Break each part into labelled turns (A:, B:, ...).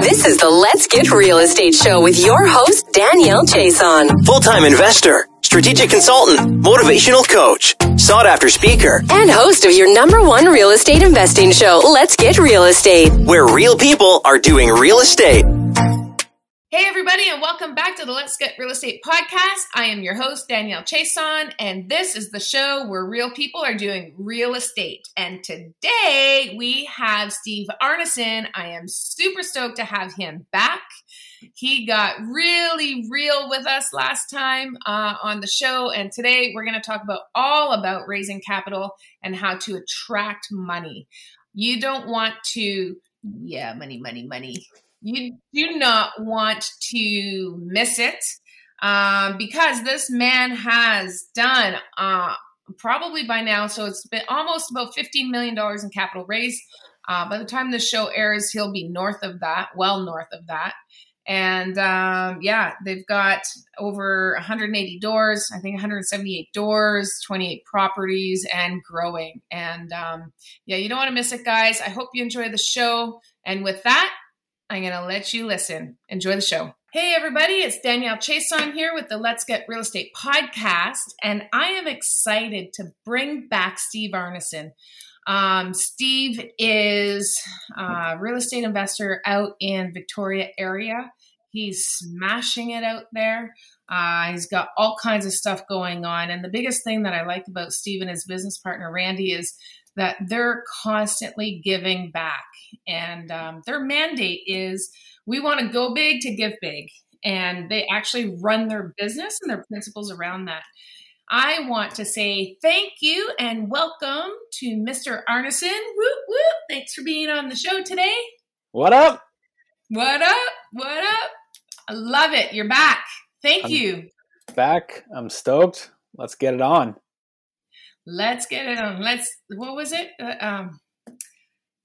A: This is the Let's Get Real Estate Show with your host, Danielle Chason.
B: Full time investor, strategic consultant, motivational coach, sought after speaker,
A: and host of your number one real estate investing show, Let's Get Real Estate,
B: where real people are doing real estate.
C: Hey, everybody, and welcome back to the Let's Get Real Estate podcast. I am your host, Danielle Chason, and this is the show where real people are doing real estate. And today we have Steve Arneson. I am super stoked to have him back. He got really real with us last time uh, on the show, and today we're going to talk about all about raising capital and how to attract money. You don't want to, yeah, money, money, money you do not want to miss it um, because this man has done uh, probably by now. So it's been almost about $15 million in capital raised. Uh, by the time the show airs, he'll be north of that, well north of that. And um, yeah, they've got over 180 doors, I think 178 doors, 28 properties, and growing. And um, yeah, you don't want to miss it, guys. I hope you enjoy the show. And with that, I'm going to let you listen. Enjoy the show. Hey, everybody, it's Danielle Chason here with the Let's Get Real Estate podcast, and I am excited to bring back Steve Arneson. Um, Steve is a real estate investor out in Victoria area. He's smashing it out there. Uh, he's got all kinds of stuff going on. And the biggest thing that I like about Steve and his business partner, Randy, is that they're constantly giving back. And um, their mandate is we want to go big to give big. And they actually run their business and their principles around that. I want to say thank you and welcome to Mr. Arneson. Whoop, whoop. Thanks for being on the show today.
D: What up?
C: What up? What up? I love it. You're back. Thank
D: I'm
C: you.
D: Back. I'm stoked. Let's get it on.
C: Let's get it on. Let's, what was it? Uh, um,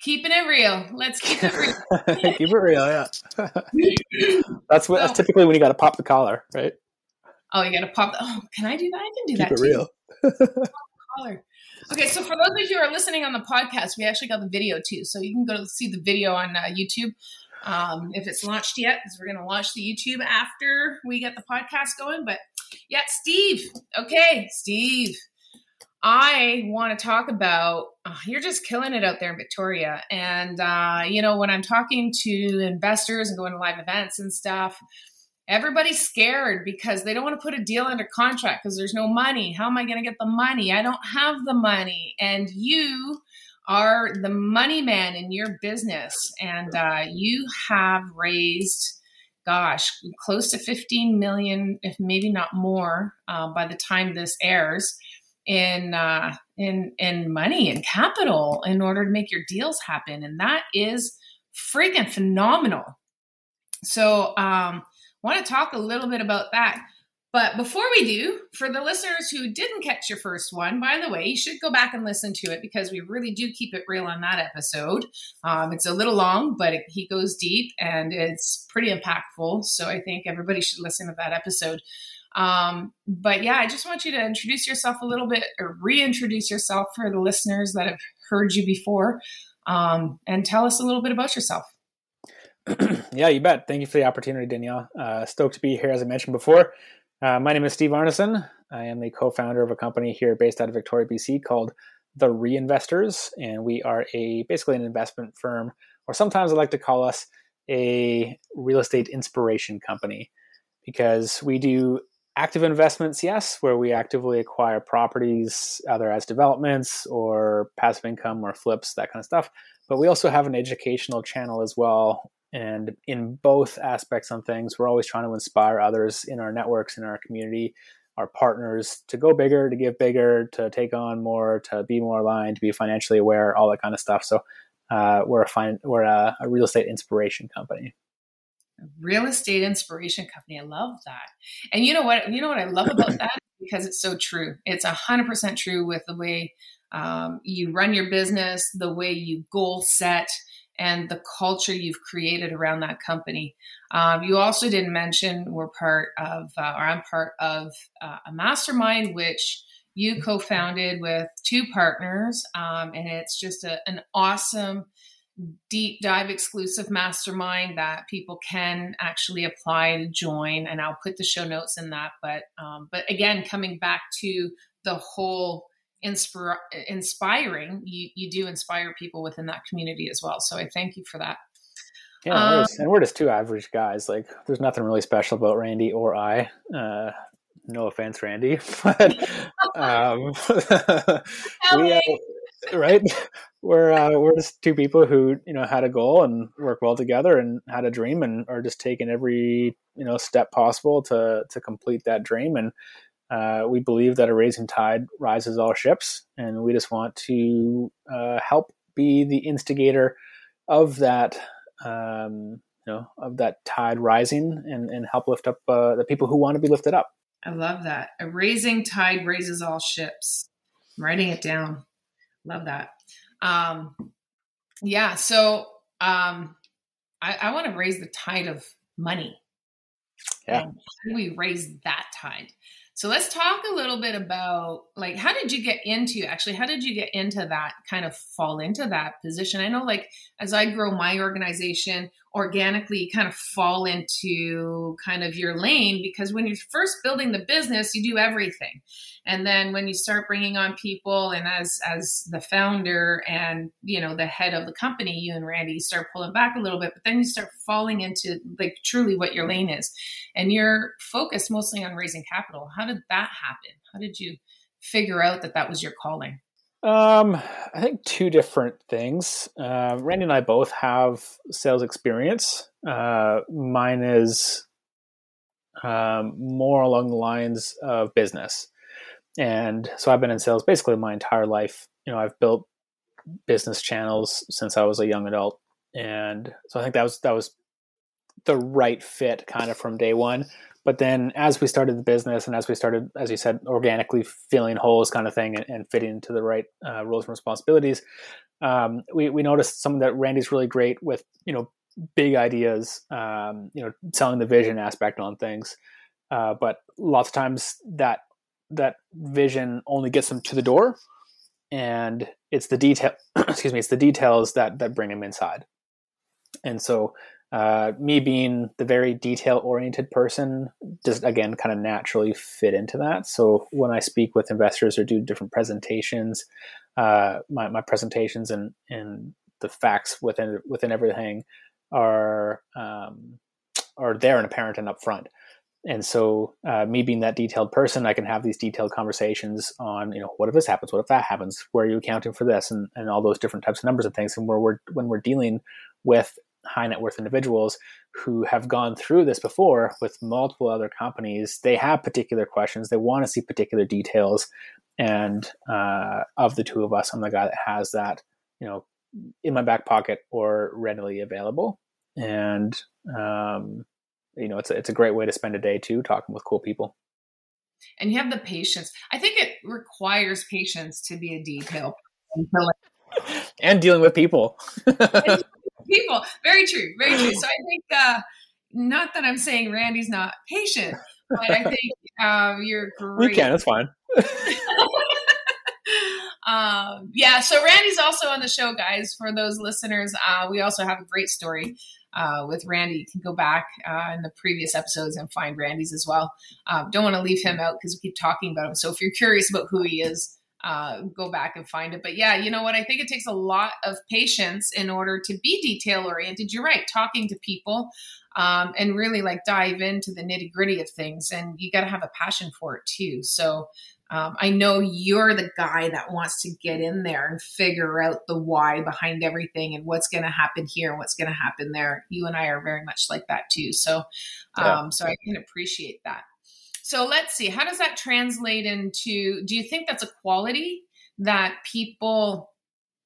C: keeping it real. Let's keep it real.
D: keep it real, yeah. that's what. That's typically when you got to pop the collar, right?
C: Oh, you got to pop. The, oh, can I do that? I can do
D: keep
C: that.
D: Keep it
C: too. real. collar. Okay, so for those of you who are listening on the podcast, we actually got the video too, so you can go see the video on uh, YouTube um, if it's launched yet, because we're going to launch the YouTube after we get the podcast going. But yeah, Steve. Okay, Steve. I want to talk about uh, you're just killing it out there in Victoria. And, uh, you know, when I'm talking to investors and going to live events and stuff, everybody's scared because they don't want to put a deal under contract because there's no money. How am I going to get the money? I don't have the money. And you are the money man in your business. And uh, you have raised gosh, close to 15 million, if maybe not more, uh, by the time this airs in uh, in in money and capital in order to make your deals happen, and that is freaking phenomenal. So, um, want to talk a little bit about that. But before we do, for the listeners who didn't catch your first one, by the way, you should go back and listen to it because we really do keep it real on that episode. Um, it's a little long, but it, he goes deep and it's pretty impactful. So I think everybody should listen to that episode. Um, but yeah, I just want you to introduce yourself a little bit or reintroduce yourself for the listeners that have heard you before um, and tell us a little bit about yourself.
D: yeah, you bet. Thank you for the opportunity, Danielle. Uh, stoked to be here, as I mentioned before. Uh, my name is Steve Arneson. I am the co founder of a company here based out of Victoria, BC called The Reinvestors. And we are a basically an investment firm, or sometimes I like to call us a real estate inspiration company because we do active investments, yes, where we actively acquire properties either as developments or passive income or flips, that kind of stuff. But we also have an educational channel as well. And in both aspects on things, we're always trying to inspire others in our networks, in our community, our partners to go bigger, to give bigger, to take on more, to be more aligned, to be financially aware, all that kind of stuff. So uh, we're a fin- we're a, a real estate inspiration company
C: real estate inspiration company. I love that. And you know what? You know what I love about that because it's so true. It's a hundred percent true with the way um, you run your business, the way you goal set, and the culture you've created around that company. Um, you also didn't mention we're part of, uh, or I'm part of uh, a mastermind, which you co-founded with two partners, um, and it's just a, an awesome deep dive exclusive mastermind that people can actually apply to join and i'll put the show notes in that but um, but again coming back to the whole inspire, inspiring you, you do inspire people within that community as well so i thank you for that.
D: Yeah um, and we're just two average guys like there's nothing really special about randy or i uh, no offense randy but um, we, uh, right we're uh, we're just two people who you know had a goal and work well together and had a dream and are just taking every you know step possible to to complete that dream. And uh, we believe that a raising tide rises all ships and we just want to uh, help be the instigator of that um, you know of that tide rising and, and help lift up uh, the people who want to be lifted up.
C: I love that. A raising tide raises all ships. I'm writing it down. Love that um, yeah. So um, I, I want to raise the tide of money.
D: Yeah.
C: How do we raise that tide? So let's talk a little bit about like how did you get into actually how did you get into that kind of fall into that position? I know like as I grow my organization, organically kind of fall into kind of your lane because when you're first building the business you do everything. And then when you start bringing on people and as as the founder and you know the head of the company you and randy you start pulling back a little bit but then you start falling into like truly what your lane is. And you're focused mostly on raising capital. How did that happen? How did you figure out that that was your calling
D: um, I think two different things. Uh, Randy and I both have sales experience. Uh, mine is um, more along the lines of business, and so I've been in sales basically my entire life. You know, I've built business channels since I was a young adult, and so I think that was that was the right fit kind of from day one. But then as we started the business and as we started, as you said, organically filling holes kind of thing and, and fitting into the right uh, roles and responsibilities, um, we, we noticed something that Randy's really great with, you know, big ideas, um, you know, selling the vision aspect on things. Uh, but lots of times that that vision only gets them to the door and it's the detail excuse me it's the details that that bring them inside and so uh, me being the very detail oriented person just again kind of naturally fit into that. So when i speak with investors or do different presentations uh, my, my presentations and and the facts within within everything are um, are there and apparent and upfront. And so uh, me being that detailed person i can have these detailed conversations on you know what if this happens? What if that happens? Where are you accounting for this? And, and all those different types of numbers and things. And where we're when we're dealing with high net worth individuals who have gone through this before with multiple other companies. They have particular questions. They want to see particular details. And uh, of the two of us, I'm the guy that has that, you know, in my back pocket or readily available. And um, you know, it's a, it's a great way to spend a day too, talking with cool people.
C: And you have the patience. I think it requires patience to be a detail
D: and dealing with people.
C: People. Very true. Very true. So I think, uh, not that I'm saying Randy's not patient, but I think um, you're great.
D: We can. It's fine.
C: um, yeah. So Randy's also on the show, guys. For those listeners, uh, we also have a great story. Uh, with Randy, you can go back uh, in the previous episodes and find Randy's as well. Uh, don't want to leave him out because we keep talking about him. So if you're curious about who he is, uh, go back and find it. But yeah, you know what? I think it takes a lot of patience in order to be detail oriented. You're right, talking to people um, and really like dive into the nitty gritty of things. And you got to have a passion for it too. So um, I know you're the guy that wants to get in there and figure out the why behind everything and what's going to happen here and what's going to happen there. You and I are very much like that too. So, um, yeah. so I can appreciate that. So let's see, how does that translate into? Do you think that's a quality that people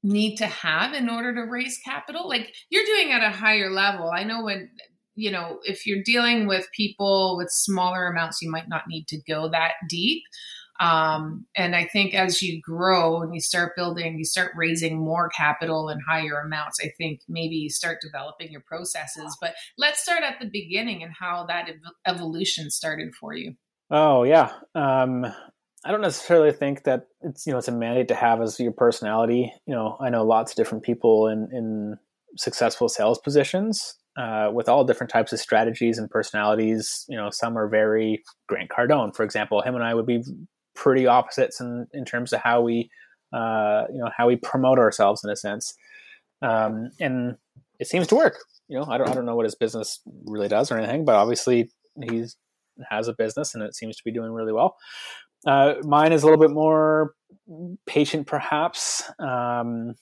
C: need to have in order to raise capital? Like you're doing at a higher level. I know when you know if you're dealing with people with smaller amounts, you might not need to go that deep. Um, and I think as you grow and you start building, you start raising more capital and higher amounts. I think maybe you start developing your processes. But let's start at the beginning and how that ev- evolution started for you.
D: Oh yeah. Um, I don't necessarily think that it's you know it's a mandate to have as your personality. You know, I know lots of different people in in successful sales positions uh, with all different types of strategies and personalities. You know, some are very Grant Cardone, for example. Him and I would be pretty opposites in, in terms of how we, uh, you know, how we promote ourselves in a sense. Um, and it seems to work. You know, I don't, I don't know what his business really does or anything, but obviously he's has a business and it seems to be doing really well. Uh, mine is a little bit more patient, perhaps. Um,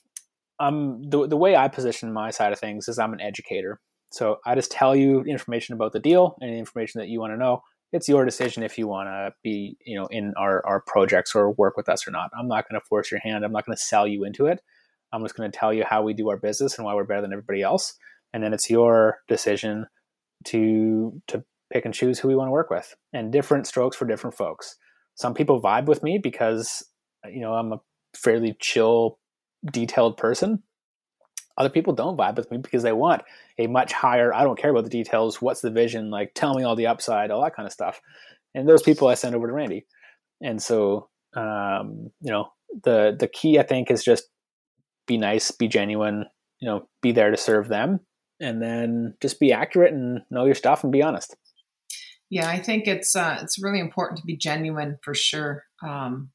D: I'm the the way I position my side of things is I'm an educator. So I just tell you information about the deal and information that you want to know. It's your decision if you want to be, you know, in our, our projects or work with us or not. I'm not going to force your hand. I'm not going to sell you into it. I'm just going to tell you how we do our business and why we're better than everybody else. And then it's your decision to to pick and choose who we want to work with. And different strokes for different folks. Some people vibe with me because you know I'm a fairly chill, detailed person. Other people don't vibe with me because they want a much higher. I don't care about the details. What's the vision? Like, tell me all the upside, all that kind of stuff. And those people I send over to Randy. And so, um, you know, the the key I think is just be nice, be genuine. You know, be there to serve them, and then just be accurate and know your stuff and be honest.
C: Yeah, I think it's uh, it's really important to be genuine for sure, um,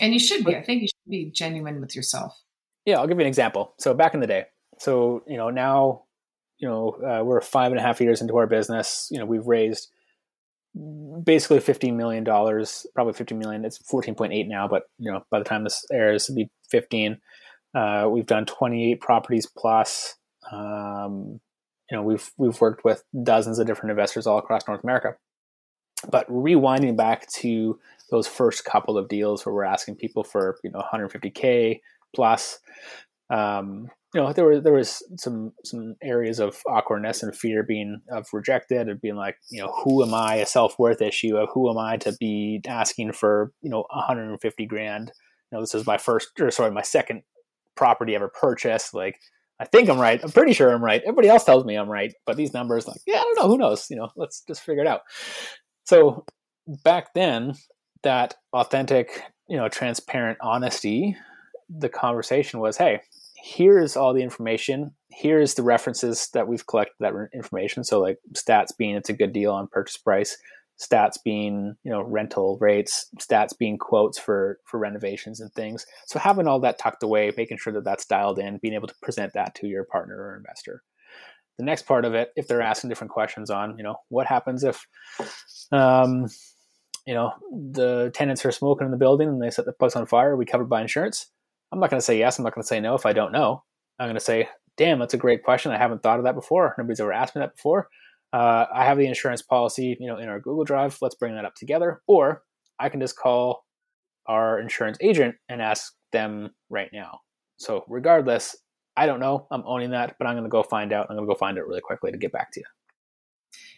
C: and you should be. I think you should be genuine with yourself.
D: Yeah, I'll give you an example. So back in the day, so you know now, you know uh, we're five and a half years into our business. You know we've raised basically fifteen million dollars, probably fifteen million. It's fourteen point eight now, but you know by the time this airs, it'll be fifteen. Uh, we've done twenty eight properties plus. Um, you know we've we've worked with dozens of different investors all across North America. But rewinding back to those first couple of deals where we're asking people for you know 150k plus, um, you know there was there was some some areas of awkwardness and fear being of rejected and being like you know who am I a self worth issue of who am I to be asking for you know 150 grand. You know this is my first or sorry my second property ever purchased like I think I'm right. I'm pretty sure I'm right. Everybody else tells me I'm right, but these numbers, like, yeah, I don't know. Who knows? You know, let's just figure it out. So back then, that authentic, you know, transparent honesty, the conversation was, hey, here's all the information. Here's the references that we've collected that information. So like stats being it's a good deal on purchase price stats being you know rental rates stats being quotes for for renovations and things. So having all that tucked away making sure that that's dialed in being able to present that to your partner or investor. The next part of it if they're asking different questions on you know what happens if um you know the tenants are smoking in the building and they set the place on fire are we covered by insurance? I'm not going to say yes i'm not going to say no if i don't know. I'm going to say damn that's a great question. I haven't thought of that before. Nobody's ever asked me that before uh, I have the insurance policy, you know, in our Google Drive. Let's bring that up together. Or I can just call our insurance agent and ask them right now. So regardless, I don't know. I'm owning that, but I'm going to go find out. I'm going to go find it really quickly to get back to you.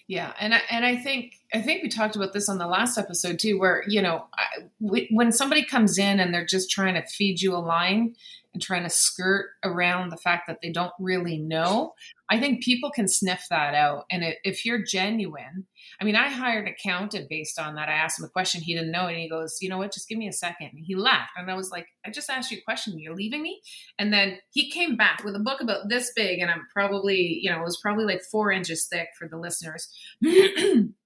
C: Yeah, and I, and I think I think we talked about this on the last episode too, where you know I, we, when somebody comes in and they're just trying to feed you a line, and trying to skirt around the fact that they don't really know. I think people can sniff that out. And if you're genuine, I mean, I hired an accountant based on that. I asked him a question he didn't know, and he goes, "You know what? Just give me a second. And he left, and I was like, "I just asked you a question. You're leaving me?" And then he came back with a book about this big, and I'm probably, you know, it was probably like four inches thick for the listeners.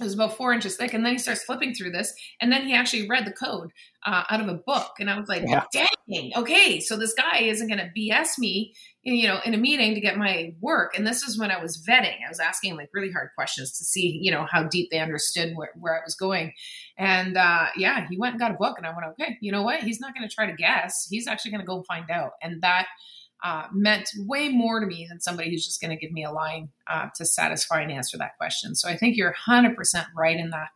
C: it was about four inches thick and then he starts flipping through this and then he actually read the code uh, out of a book and i was like yeah. dang okay so this guy isn't going to bs me you know in a meeting to get my work. And this is when i was vetting. I was asking like really hard questions to see you know how deep they understood where, where i was going. And uh, yeah he went and got a book and i went okay you know what? He's not going to try to guess. He's actually going to go find out. And that uh, meant way more to me than somebody who's just going to give me a line uh, to satisfy and answer that question. So I think you're 100% right in that.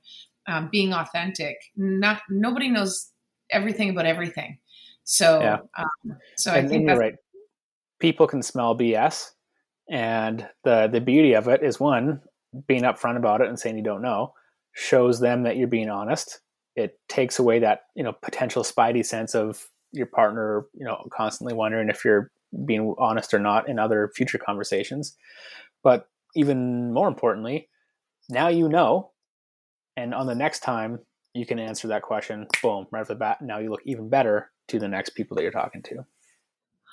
C: Um, being authentic. Not nobody knows everything about everything. So, yeah. um, so
D: and,
C: I think
D: you're right. People can smell BS, and the the beauty of it is one being upfront about it and saying you don't know shows them that you're being honest. It takes away that you know potential spidey sense of your partner, you know, constantly wondering if you're being honest or not in other future conversations. But even more importantly, now you know, and on the next time you can answer that question, boom, right off the bat. Now you look even better to the next people that you're talking to.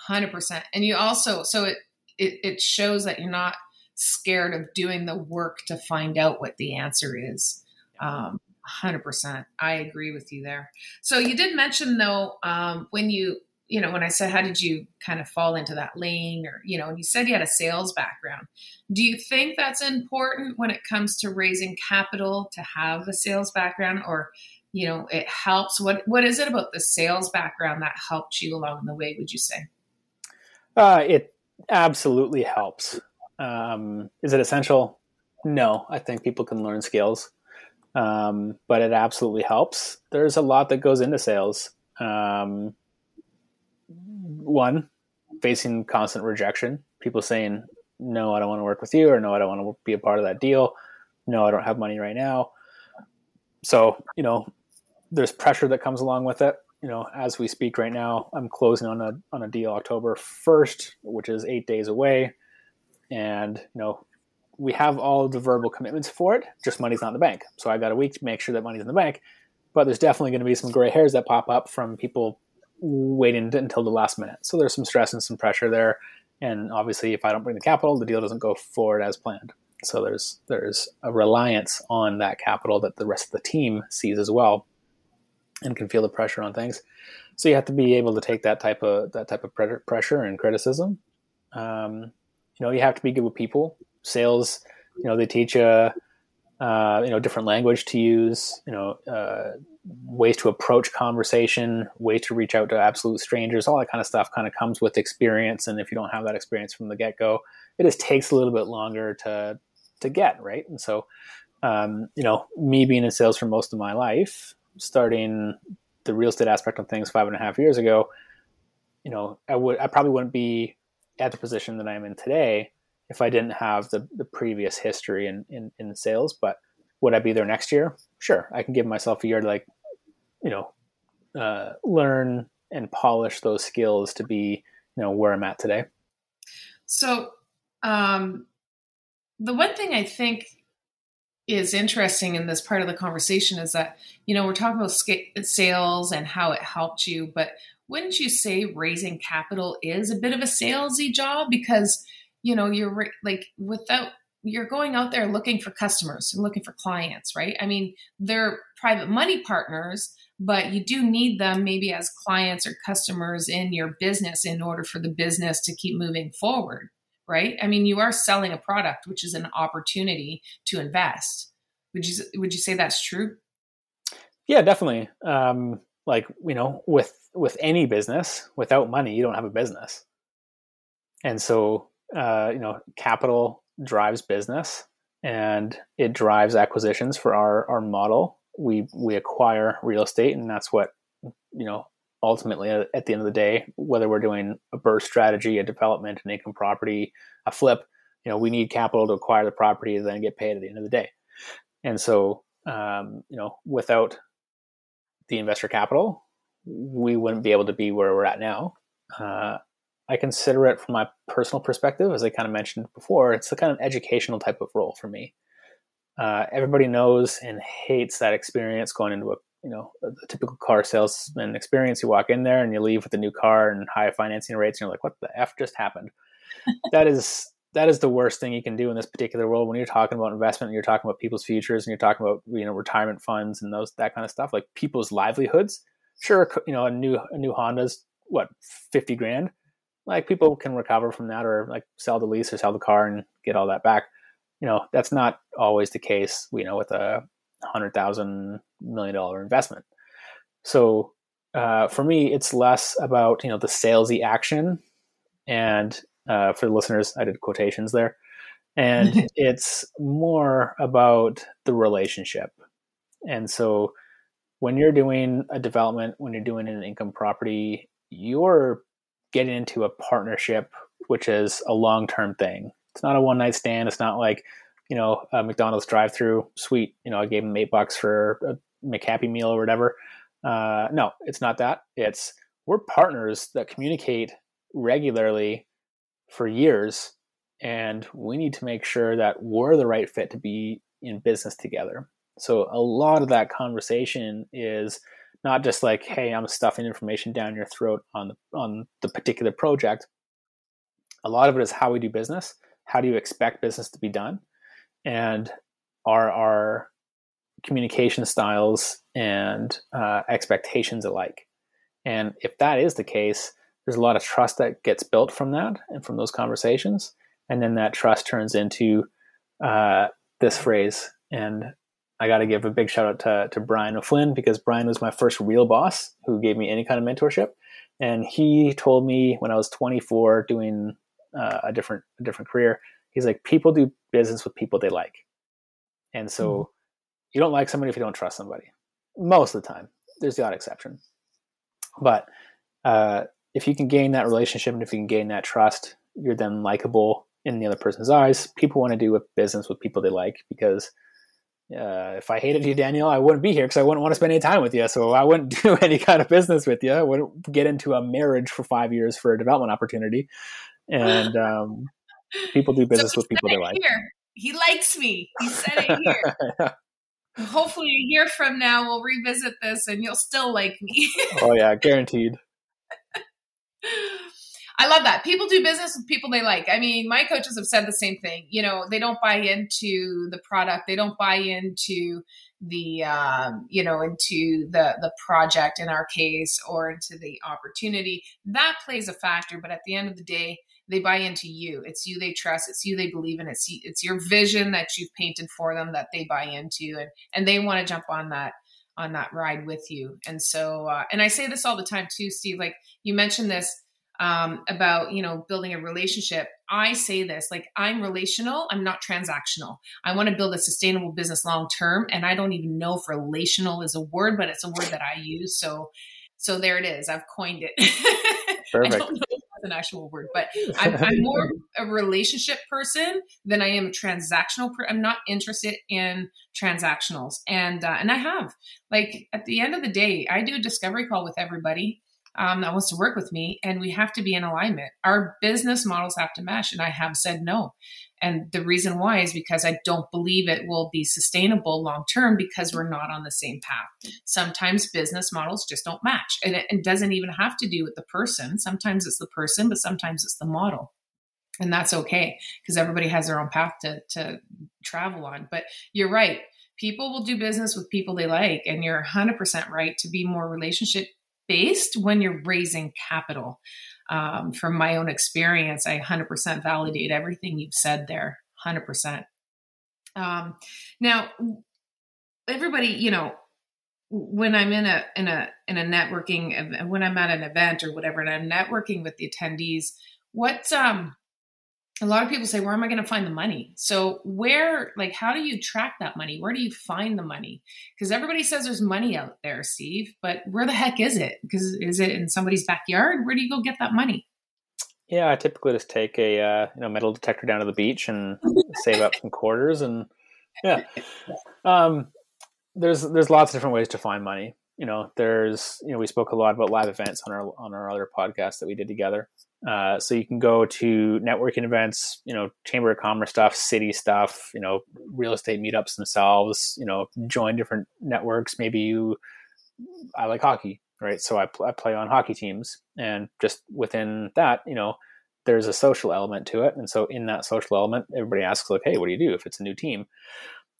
C: 100% and you also so it, it it shows that you're not scared of doing the work to find out what the answer is um, 100% i agree with you there so you did mention though um, when you you know when i said how did you kind of fall into that lane? or you know and you said you had a sales background. Do you think that's important when it comes to raising capital to have a sales background? Or you know it helps? What what is it about the sales background that helped you along the way would you say?
D: Uh, it absolutely helps. Um, is it essential? No. I think people can learn skills. Um, but it absolutely helps. There's a lot that goes into sales. Um, one facing constant rejection people saying no i don't want to work with you or no i don't want to be a part of that deal no i don't have money right now so you know there's pressure that comes along with it. You know, as we speak right now, I'm closing on a on a deal October 1st, which is eight days away, and you know, we have all the verbal commitments for it. Just money's not in the bank, so I got a week to make sure that money's in the bank. But there's definitely going to be some gray hairs that pop up from people waiting until the last minute. So there's some stress and some pressure there. And obviously, if I don't bring the capital, the deal doesn't go forward as planned. So there's there's a reliance on that capital that the rest of the team sees as well and can feel the pressure on things. So you have to be able to take that type of that type of pressure and criticism. Um, you know, you have to be good with people. Sales, you know, they teach you, uh, you know, different language to use. You know, uh, ways to approach conversation, ways to reach out to absolute strangers. All that kind of stuff kind of comes with experience. And if you don't have that experience from the get go, it just takes a little bit longer to to get right. And so, um, you know, me being in sales for most of my life, starting the real estate aspect of things five and a half years ago, you know, I would I probably wouldn't be at the position that I'm in today if I didn't have the, the previous history in, in, in sales. But would I be there next year? Sure. I can give myself a year to like, you know, uh, learn and polish those skills to be, you know, where I'm at today.
C: So, um, the one thing I think is interesting in this part of the conversation is that you know we're talking about sales and how it helped you but wouldn't you say raising capital is a bit of a salesy job because you know you're like without you're going out there looking for customers and looking for clients right i mean they're private money partners but you do need them maybe as clients or customers in your business in order for the business to keep moving forward right? I mean, you are selling a product, which is an opportunity to invest. Would you would you say that's true?
D: Yeah, definitely. Um, like you know, with with any business, without money, you don't have a business. And so, uh, you know, capital drives business, and it drives acquisitions for our our model. We we acquire real estate, and that's what you know ultimately at the end of the day whether we're doing a BRRRR strategy a development an income property a flip you know we need capital to acquire the property and then get paid at the end of the day. And so um, you know without the investor capital we wouldn't be able to be where we're at now. Uh, i consider it from my personal perspective as i kind of mentioned before it's a kind of educational type of role for me uh, everybody knows and hates that experience going into a you know the typical car salesman experience. You walk in there and you leave with a new car and high financing rates, and you're like, "What the f just happened?" that is that is the worst thing you can do in this particular world when you're talking about investment and you're talking about people's futures and you're talking about you know retirement funds and those that kind of stuff, like people's livelihoods. Sure, you know a new a new Honda's what fifty grand. Like people can recover from that, or like sell the lease or sell the car and get all that back. You know that's not always the case. You know with a hundred thousand million dollar investment. So uh, for me, it's less about you know the salesy action, and uh, for the listeners, I did quotations there, and it's more about the relationship. And so when you're doing a development, when you're doing an income property, you're getting into a partnership, which is a long term thing. It's not a one night stand. It's not like you know, a McDonald's drive through, sweet, you know, I gave him eight bucks for a McHappy meal or whatever. Uh, no, it's not that. It's we're partners that communicate regularly for years, and we need to make sure that we're the right fit to be in business together. So a lot of that conversation is not just like, hey, I'm stuffing information down your throat on the on the particular project. A lot of it is how we do business. How do you expect business to be done? And are our communication styles and uh, expectations alike? And if that is the case, there's a lot of trust that gets built from that and from those conversations. And then that trust turns into uh, this phrase. And I got to give a big shout out to, to Brian O'Flynn because Brian was my first real boss who gave me any kind of mentorship. And he told me when I was 24 doing uh, a different a different career, he's like, people do business with people they like. And so mm-hmm. you don't like somebody if you don't trust somebody. Most of the time. There's the odd exception. But uh, if you can gain that relationship and if you can gain that trust, you're then likable in the other person's eyes. People want to do business with people they like because – uh, if I hated you, Daniel, I wouldn't be here because I wouldn't want to spend any time with you. So I wouldn't do any kind of business with you. I wouldn't get into a marriage for five years for a development opportunity. And um, people do business so with people they like.
C: Here. He likes me. He said it here. Hopefully, a year from now, we'll revisit this and you'll still like me.
D: oh, yeah, guaranteed.
C: I love that. People do business with people they like. I mean, my coaches have said the same thing. You know, they don't buy into the product. They don't buy into the um, you know into the the project in our case or into the opportunity that plays a factor but at the end of the day they buy into you. It's you they trust. It's you they believe in. It's it's your vision that you've painted for them that they buy into and and they want to jump on that on that ride with you. And so uh, and i say this all the time too steve like you mentioned this um, about you know building a relationship. I say this like i'm relational i'm not transactional. I want to build a sustainable business long term and i don't even know if relational is a word but it's a word that i use so so there it is. I've coined it.
D: Perfect.
C: i don't know that's an actual word but I'm, I'm more a relationship person than i am a transactional per- i'm not interested in transactionals. And uh, and i have like at the end of the day i do a discovery call with everybody um, that wants to work with me, and we have to be in alignment. Our business models have to mesh, and I have said no. And the reason why is because I don't believe it will be sustainable long term because we're not on the same path. Sometimes business models just don't match, and it, it doesn't even have to do with the person. Sometimes it's the person, but sometimes it's the model and that's okay because everybody has their own path to, to travel on but you're right people will do business with people they like and you're 100% right to be more relationship based when you're raising capital. Um, from my own experience, I 100% validate everything you've said there. 100%. Um, now, everybody, you know, when I'm in a in a in a networking when I'm at an event or whatever, and I'm networking with the attendees, what um a lot of people say, where am I going to find the money? So, where, like, how do you track that money? Where do you find the money? Because everybody says there's money out there, Steve, but where the heck is it? Because is it in somebody's backyard? Where do you go get that money?
D: Yeah, I typically just take a uh, you know metal detector down to the beach and save up some quarters, and yeah, um, there's there's lots of different ways to find money. You know, there's you know we spoke a lot about live events on our on our other podcast that we did together. Uh, so you can go to networking events, you know, chamber of commerce stuff, city stuff, you know, real estate meetups themselves. You know, join different networks. Maybe you, I like hockey, right? So I, pl- I play on hockey teams, and just within that, you know, there's a social element to it. And so in that social element, everybody asks like, "Hey, what do you do if it's a new team?"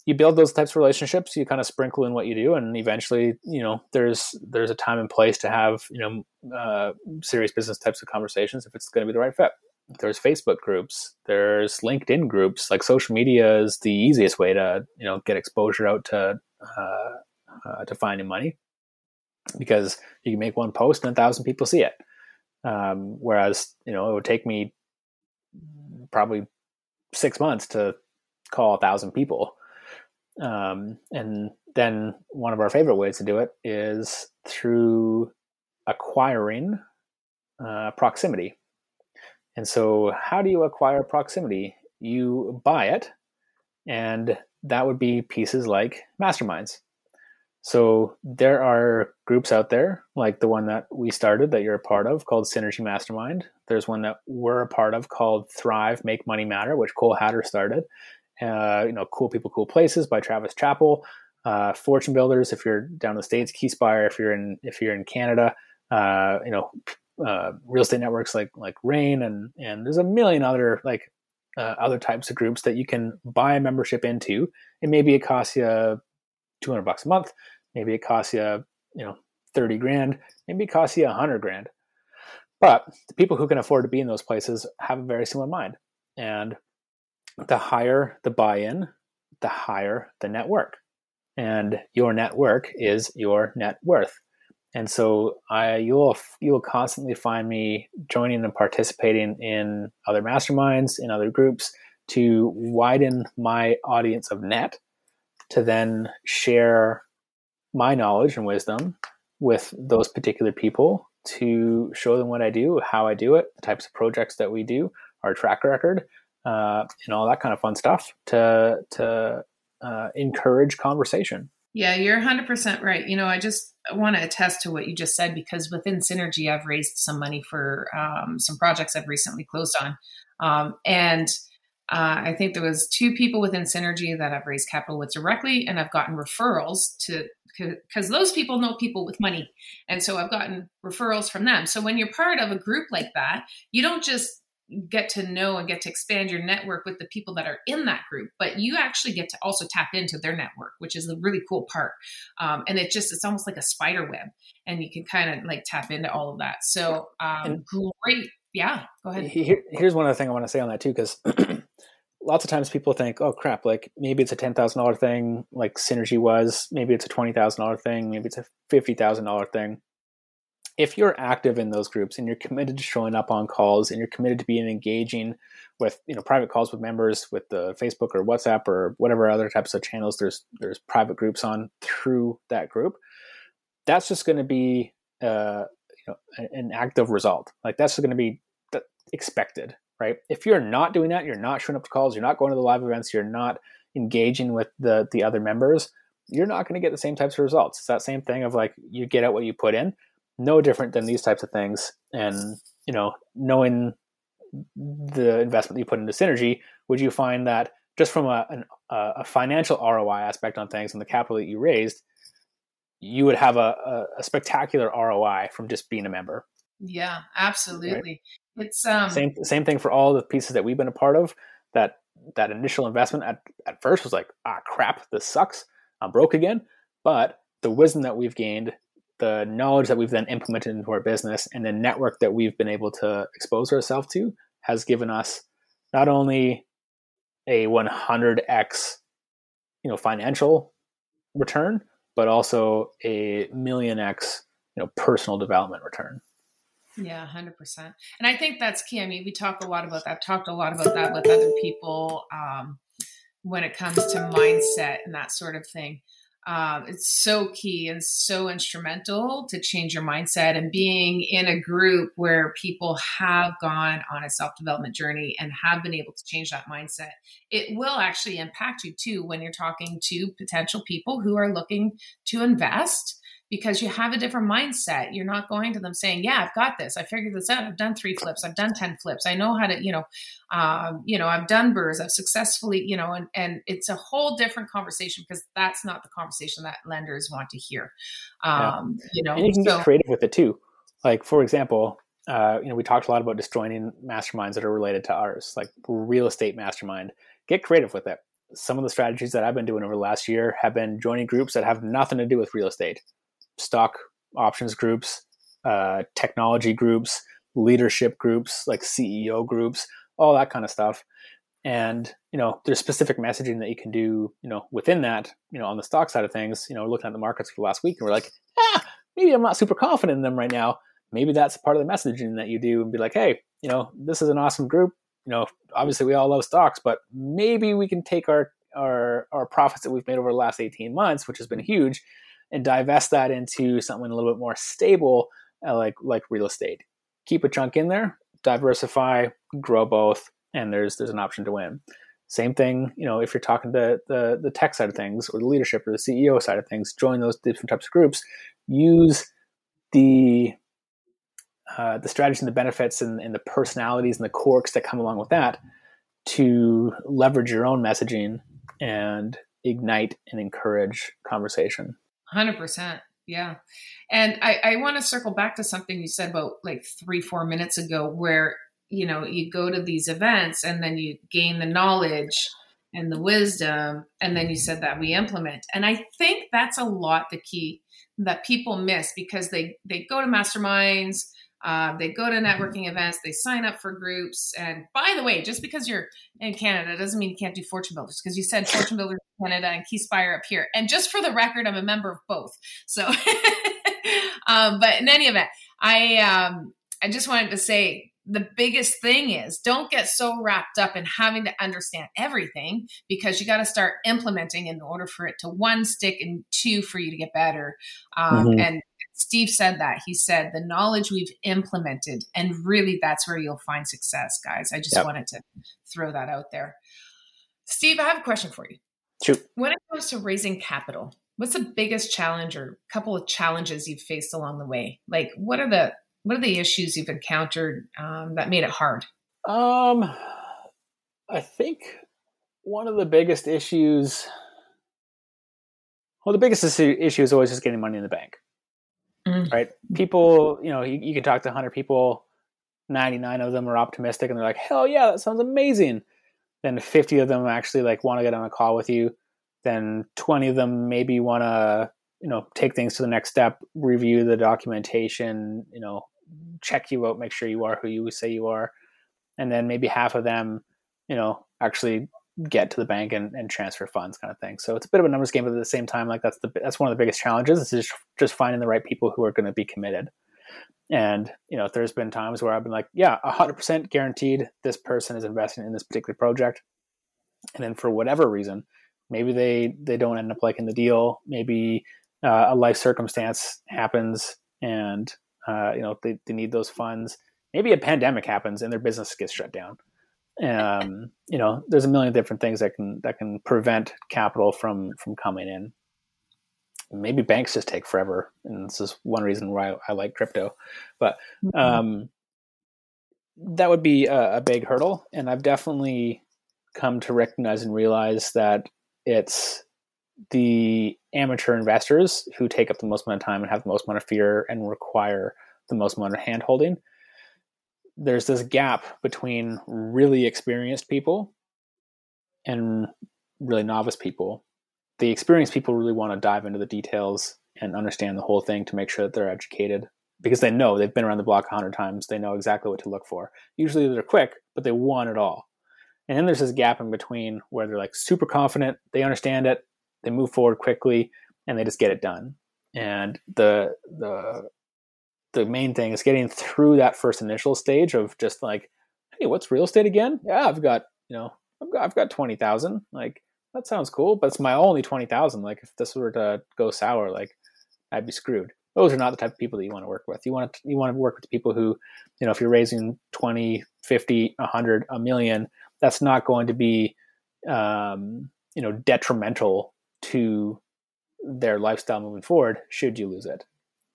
D: You build those types of relationships you kind of sprinkle in what you do and eventually you know there's there's a time and place to have you know uh, serious business types of conversations if it's going to be the right fit. There's facebook groups there's linkedin groups like social media is the easiest way to you know get exposure out to uh, uh, to finding money because you can make one post and a thousand people see it. Um, whereas you know it would take me probably six months to call a thousand people um, and then one of our favorite ways to do it is through acquiring uh, proximity. And so, how do you acquire proximity? You buy it, and that would be pieces like masterminds. So, there are groups out there, like the one that we started that you're a part of called Synergy Mastermind. There's one that we're a part of called Thrive, Make Money Matter, which Cole Hatter started uh, you know, Cool People, Cool Places by Travis Chappell. uh, fortune builders if you're down in the states, Keyspire if you're in if you're in Canada, uh, you know, uh, real estate networks like like REIN and and there's a million other like uh, other types of groups that you can buy a membership into. And maybe it costs you 200 bucks a month. Maybe it costs you you know 30 grand. Maybe it costs you 100 grand. But the people who can afford to be in those places have a very similar mind. And the higher the buy in, the higher the network. And your network is your net worth. And so I you'll you'll constantly find me joining and participating in other masterminds, in other groups to widen my audience of net to then share my knowledge and wisdom with those particular people to show them what I do, how I do it, the types of projects that we do, our track record, uh, and all that kind of fun stuff to to uh, encourage conversation.
C: Yeah, you're 100% right. You know, I just want to attest to what you just said because within Synergy, I've raised some money for um, some projects I've recently closed on. Um, and uh, I think there was two people within Synergy that I've raised capital with directly, and I've gotten referrals to because those people know people with money, and so I've gotten referrals from them. So when you're part of a group like that, you don't just get to know and get to expand your network with the people that are in that group but you actually get to also tap into their network which is the really cool part. Um, and it just it's almost like a spider web and you can kind of like tap into all of that. So um, great. Yeah go ahead.
D: Here, here's one other thing i want to say on that too because lots of times people think oh crap like maybe it's a $10000 thing like synergy was maybe it's a $20000 thing maybe it's a $50000 thing if you're active in those groups and you're committed to showing up on calls and you're committed to being engaging with you know private calls with members with the Facebook or WhatsApp or whatever other types of channels there's there's private groups on through that group, that's just going to be uh, you know an active result. Like that's going to be expected, right? If you're not doing that, you're not showing up to calls, you're not going to the live events, you're not engaging with the the other members, you're not going to get the same types of results. It's that same thing of like you get out what you put in no different than these types of things. And you know, knowing the investment you put into synergy, would you find that just from a, an, a financial ROI aspect on things and the capital that you raised, you would have a, a, a spectacular ROI from just being a member.
C: Yeah, absolutely. Right? It's um,
D: same same thing for all the pieces that we've been a part of. That that initial investment at, at first was like, ah, crap, this sucks. I'm broke again. But the wisdom that we've gained the knowledge that we've then implemented into our business and the network that we've been able to expose ourselves to has given us not only a 100x you know financial return but also a million x you know personal development return.
C: Yeah 100% and i think that's key. I mean we talk a lot about that. I've talked a lot about that with other people um, when it comes to mindset and that sort of thing um, it's so key and so instrumental to change your mindset and being in a group where people have gone on a self development journey and have been able to change that mindset. It will actually impact you too when you're talking to potential people who are looking to invest because you have a different mindset. You're not going to them saying, "Yeah, I've got this. I figured this out. I've done three flips. I've done ten flips. I know how to, you know, um, you know, I've done BRRRRs. I've successfully, you know." And and it's a whole different conversation because that's not the conversation that lenders want to hear. Um, yeah. You know,
D: and you can so, get creative with it too. Like for example, uh, you know, we talked a lot about just joining masterminds that are related to ours, like real estate mastermind. Get creative with it. Some of the strategies that I've been doing over the last year have been joining groups that have nothing to do with real estate stock options groups, uh, technology groups, leadership groups, like CEO groups, all that kind of stuff. And you know, there's specific messaging that you can do, you know, within that, you know, on the stock side of things. You know, looking at the markets for the last week, and we're like, ah, maybe I'm not super confident in them right now. Maybe that's part of the messaging that you do, and be like, hey, you know, this is an awesome group. You know, obviously we all love stocks, but maybe we can take our our our profits that we've made over the last 18 months, which has been huge, and divest that into something a little bit more stable, uh, like like real estate. Keep a chunk in there, diversify, grow both, and there's there's an option to win. Same thing, you know, if you're talking to the the tech side of things or the leadership or the CEO side of things, join those different types of groups. Use the uh, the strategies and the benefits and, and the personalities and the quirks that come along with that to leverage your own messaging and ignite and encourage conversation.
C: 100%. Yeah. And I, I want to circle back to something you said about like three, four minutes ago, where, you know, you go to these events and then you gain the knowledge and the wisdom. And then you said that we implement. And I think that's a lot the key that people miss because they, they go to masterminds, uh, they go to networking events, they sign up for groups. And by the way, just because you're in Canada doesn't mean you can't do Fortune Builders because you said Fortune Builders Canada and Keyspire up here. And just for the record, I'm a member of both. So, um, but in any event, I um, I just wanted to say the biggest thing is don't get so wrapped up in having to understand everything because you got to start implementing in order for it to one stick and two for you to get better. Um, mm-hmm. And Steve said that. He said the knowledge we've implemented, and really that's where you'll find success, guys. I just yep. wanted to throw that out there. Steve, I have a question for you. When it comes to raising capital, what's the biggest challenge or couple of challenges you've faced along the way? Like, what are the what are the issues you've encountered um, that made it hard?
D: Um, I think one of the biggest issues, well, the biggest issue is always just getting money in the bank mm-hmm. right? People, you know, you, you can talk to 100 people, 99 of them are optimistic and they're like, hell yeah, that sounds amazing. Then 50 of them actually like want to get on a call with you. Then 20 of them maybe want to, you know, take things to the next step, review the documentation, you know, check you out, make sure you are who you say you are. And then maybe half of them, you know, actually get to the bank and, and transfer funds kind of thing. So it's a bit of a numbers game, but at the same time, like that's the that's one of the biggest challenges is just just finding the right people who are going to be committed. And you know, there's been times where I've been like, yeah, hundred percent guaranteed this person is investing in this particular project, and then for whatever reason, maybe they they don't end up liking the deal, maybe uh, a life circumstance happens, and uh, you know they, they need those funds. Maybe a pandemic happens and their business gets shut down um, you know, there's a million different things that can that can prevent capital from from coming in. Maybe banks just take forever, and this is one reason why I, I like crypto. But mm-hmm. um, that would be a, a big hurdle, and I've definitely come to recognize and realize that it's the amateur investors who take up the most amount of time and have the most amount of fear and require the most amount of hand holding there's this gap between really experienced people and really novice people. The experienced people really want to dive into the details and understand the whole thing to make sure that they're educated because they know they've been around the block a hundred times. They know exactly what to look for. Usually they're quick, but they want it all. And then there's this gap in between where they're like super confident, they understand it, they move forward quickly, and they just get it done. And the the the main thing is getting through that first initial stage of just like, hey, what's real estate again? Yeah, I've got you know, I've got I've got twenty thousand. Like that sounds cool, but it's my only twenty thousand. Like if this were to go sour, like I'd be screwed. Those are not the type of people that you want to work with. You want to you want to work with people who, you know, if you're raising 20, 50, 100, a million, that's not going to be um, you know, detrimental to their lifestyle moving forward should you lose it.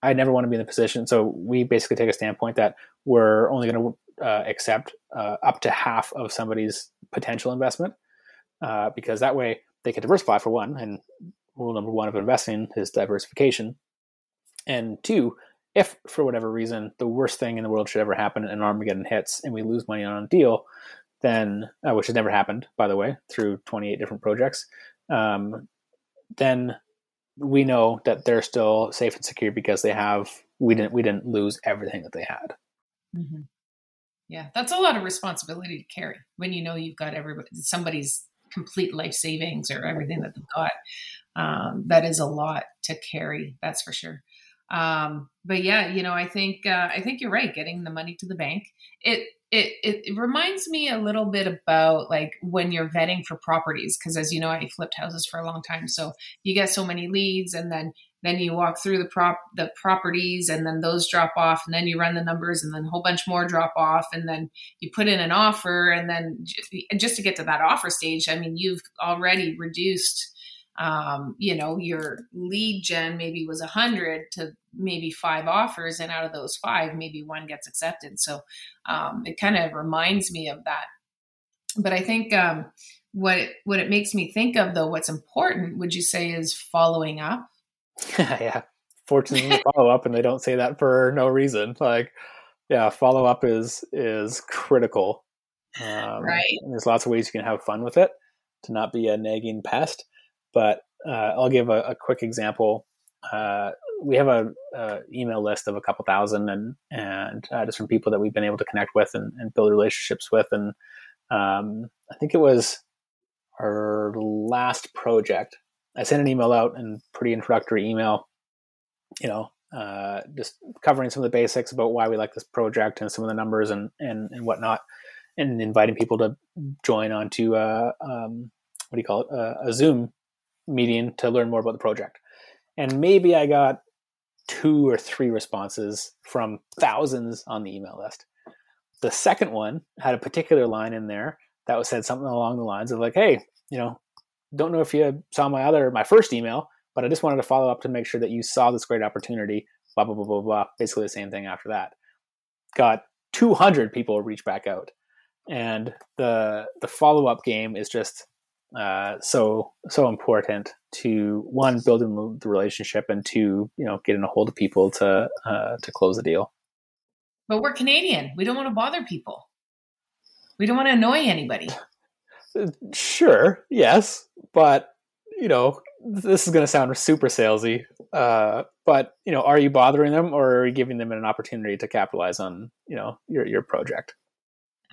D: I never want to be in the position. So we basically take a standpoint that we're only going to uh, accept uh, up to half of somebody's potential investment uh, because that way they can diversify for one. And rule number one of investing is diversification. And two, if for whatever reason the worst thing in the world should ever happen and Armageddon hits and we lose money on a deal, then uh, which has never happened, by the way, through 28 different projects, um, then we know that they're still safe and secure because they have we didn't we didn't lose everything that they had.
C: Mm-hmm. Yeah, that's a lot of responsibility to carry when you know you've got everybody somebody's complete life savings or everything that they've got. Um, that is a lot to carry. That's for sure. Um, but yeah, you know, I think uh, I think you're right. Getting the money to the bank, it it, it, reminds me a little bit about like when you're vetting for properties because as you know i flipped houses for a long time so you get so many leads and then then you walk through the prop the properties and then those drop off and then you run the numbers and then a whole bunch more drop off and then you put in an offer and then just to get to that offer stage i mean you've already reduced um, you know, your lead gen maybe was a hundred to maybe five offers, and out of those five, maybe one gets accepted. So um, it kind of reminds me of that. But I think um, what it, what it makes me think of though, what's important, would you say, is following up?
D: yeah, fortunately, follow up, and they don't say that for no reason. Like, yeah, follow up is is critical.
C: Um, right.
D: there's lots of ways you can have fun with it to not be a nagging pest. But uh, I'll give a, a quick example. Uh, we have a, a, email list of a couple thousand and and uh, just from people that we've been able to connect with and, and build relationships with and um, I think it was our last project. I sent an email out and pretty introductory email, you know, uh, just covering some of the basics about why we like this project and some of the numbers and and, and whatnot, and inviting people to join onto uh, um, what do you call it uh, a Zoom meeting to learn more about the project. And maybe I got two or three responses from thousands on the email list. The second one had a particular line in there that was said something along the lines of like, "Hey, you know, don't know if you saw my other my first email, but I just wanted to follow up to make sure that you saw this great opportunity." Blah blah blah blah blah. Basically the same thing after that. Got 200 people reach back out, and the the follow up game is just uh, so so important to one building the relationship and two you know getting a hold of people to uh, to close the deal.
C: But we're Canadian. We don't want to bother people. We don't want to annoy anybody.
D: Sure, yes, but you know this is going to sound super salesy. Uh, but you know, are you bothering them, or are you giving them an opportunity to capitalize on you know your your project?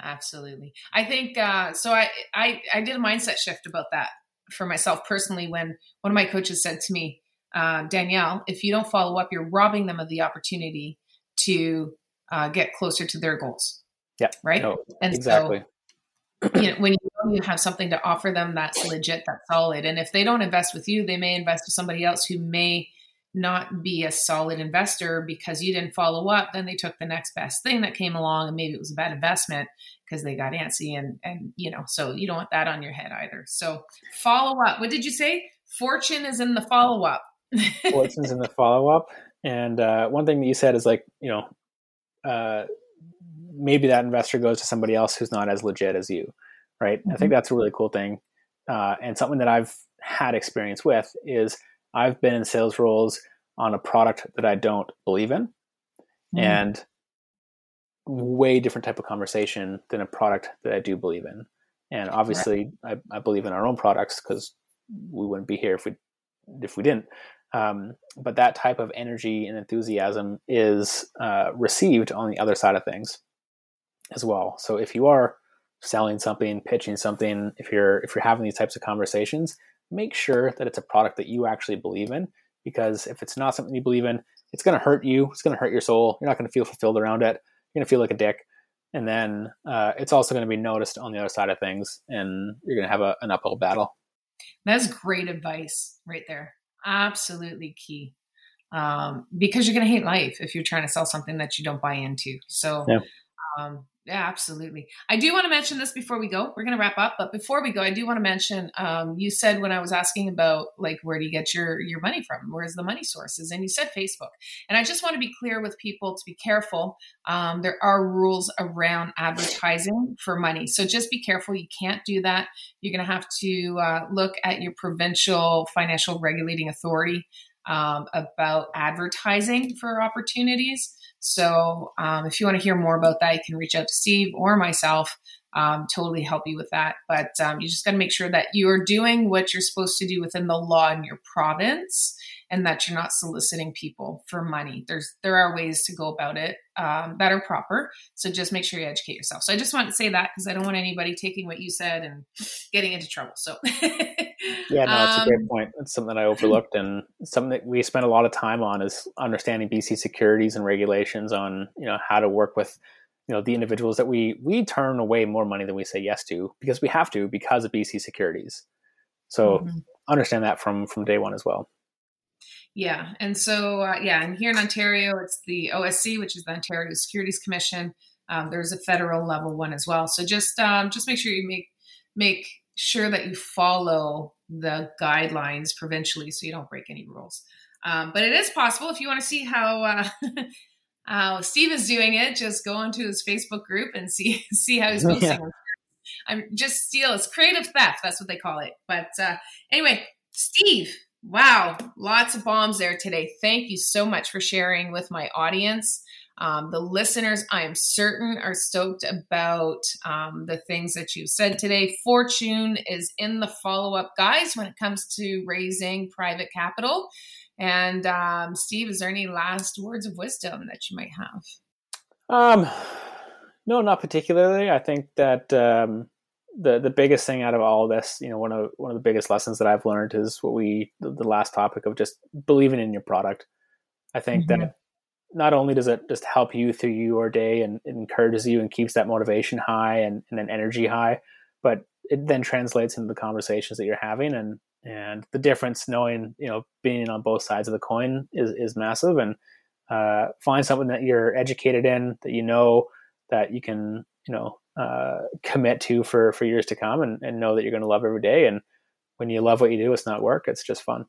C: Absolutely. I think uh, so. I, I I did a mindset shift about that for myself personally when one of my coaches said to me, uh, Danielle, if you don't follow up, you're robbing them of the opportunity to uh, get closer to their goals.
D: Yeah.
C: Right.
D: No, and exactly.
C: So, you know, when you know you have something to offer them that's legit, that's solid, and if they don't invest with you, they may invest with somebody else who may not be a solid investor because you didn't follow up. Then they took the next best thing that came along, and maybe it was a bad investment because they got antsy, and and you know, so you don't want that on your head either. So follow up. What did you say? Fortune is in the follow up.
D: Fortune's in the follow up, and uh, one thing that you said is like you know. Uh, maybe that investor goes to somebody else who's not as legit as you, right? Mm-hmm. I think mm-hmm. that's a really cool thing, uh, and something that I've had experience with is I've been in sales roles on a product that I don't believe in, mm. and way different type of conversation than a product that I do believe in. And obviously, right. I, I, believe in our own products because we wouldn't be here if we if we didn't. Um, but that type of energy and enthusiasm is uh, received on the other side of things as well. So if you are selling something, pitching something, if you're if you're having these types of conversations, make sure that it's a product that you actually believe in. Because if it's not something you believe in, it's going to hurt you. It's going to hurt your soul. You're not going to feel fulfilled around it. You're going to feel like a dick. And then uh, it's also going to be noticed on the other side of things, and you're going to have a, an uphill battle.
C: That's great advice right there. Absolutely key. Um, because you're going to hate life if you're trying to sell something that you don't buy into. So, yeah. um, yeah, absolutely. I do want to mention this before we go. We're going to wrap up, but before we go, I do want to mention. Um, you said when I was asking about like where do you get your your money from? Where's the money sources? And you said Facebook. And I just want to be clear with people to be careful. Um, there are rules around advertising for money, so just be careful. You can't do that. You're going to have to uh, look at your provincial financial regulating authority um, about advertising for opportunities. So um, if you want to hear more about that, you can reach out to Steve or myself. Um, totally help you with that. But um, you just got to make sure that you're doing what you're supposed to do within the law in your province, and that you're not soliciting people for money. There's there are ways to go about it um, that are proper. So just make sure you educate yourself. So I just want to say that because I don't want anybody taking what you said and getting into trouble. So
D: yeah, no, it's a great um, point. It's something that I overlooked, and something that we spend a lot of time on is understanding BC securities and regulations on you know how to work with you know the individuals that we we turn away more money than we say yes to because we have to because of BC securities. So mm-hmm. understand that from from day one as well.
C: Yeah, and so uh, yeah, and here in Ontario, it's the OSC, which is the Ontario Securities Commission. Um, there's a federal level one as well. So just um, just make sure you make make sure that you follow the guidelines provincially so you don't break any rules. Um, but it is possible if you want to see how uh, how Steve is doing it, just go onto his Facebook group and see see how he's posting. Yeah. I'm just steal. It's creative theft. That's what they call it. But uh, anyway, Steve, wow, lots of bombs there today. Thank you so much for sharing with my audience. Um, the listeners, I am certain, are stoked about um, the things that you've said today. Fortune is in the follow up, guys, when it comes to raising private capital. And um, Steve, is there any last words of wisdom that you might have?
D: Um, no, not particularly. I think that um, the the biggest thing out of all of this, you know, one of one of the biggest lessons that I've learned is what we the, the last topic of just believing in your product. I think mm-hmm. that not only does it just help you through your day and it encourages you and keeps that motivation high and, and an energy high, but it then translates into the conversations that you're having and and the difference knowing you know being on both sides of the coin is is massive and uh, find something that you're educated in that you know that you can you know uh, commit to for for years to come and, and know that you're going to love every day and when you love what you do it's not work it's just fun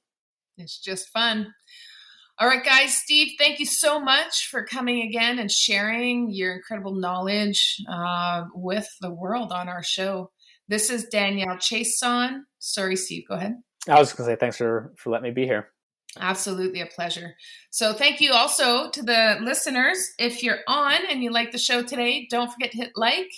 C: it's just fun all right, guys, Steve, thank you so much for coming again and sharing your incredible knowledge uh, with the world on our show. This is Danielle Chason. Sorry, Steve, go ahead.
D: I was going to say thanks for, for letting me be here.
C: Absolutely a pleasure. So, thank you also to the listeners. If you're on and you like the show today, don't forget to hit like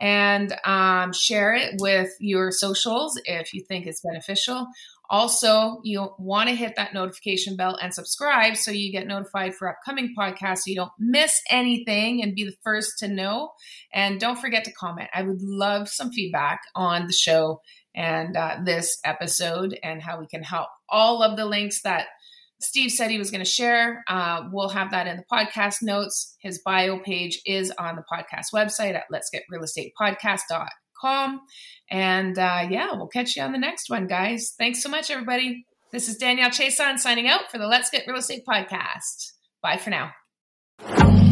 C: and um, share it with your socials if you think it's beneficial. Also, you want to hit that notification bell and subscribe so you get notified for upcoming podcasts so you don't miss anything and be the first to know. And don't forget to comment. I would love some feedback on the show and uh, this episode and how we can help. All of the links that Steve said he was going to share, uh, we'll have that in the podcast notes. His bio page is on the podcast website at let's get real estate podcast.com com. And uh, yeah, we'll catch you on the next one, guys. Thanks so much, everybody. This is Danielle Chason signing out for the Let's Get Real Estate podcast. Bye for now.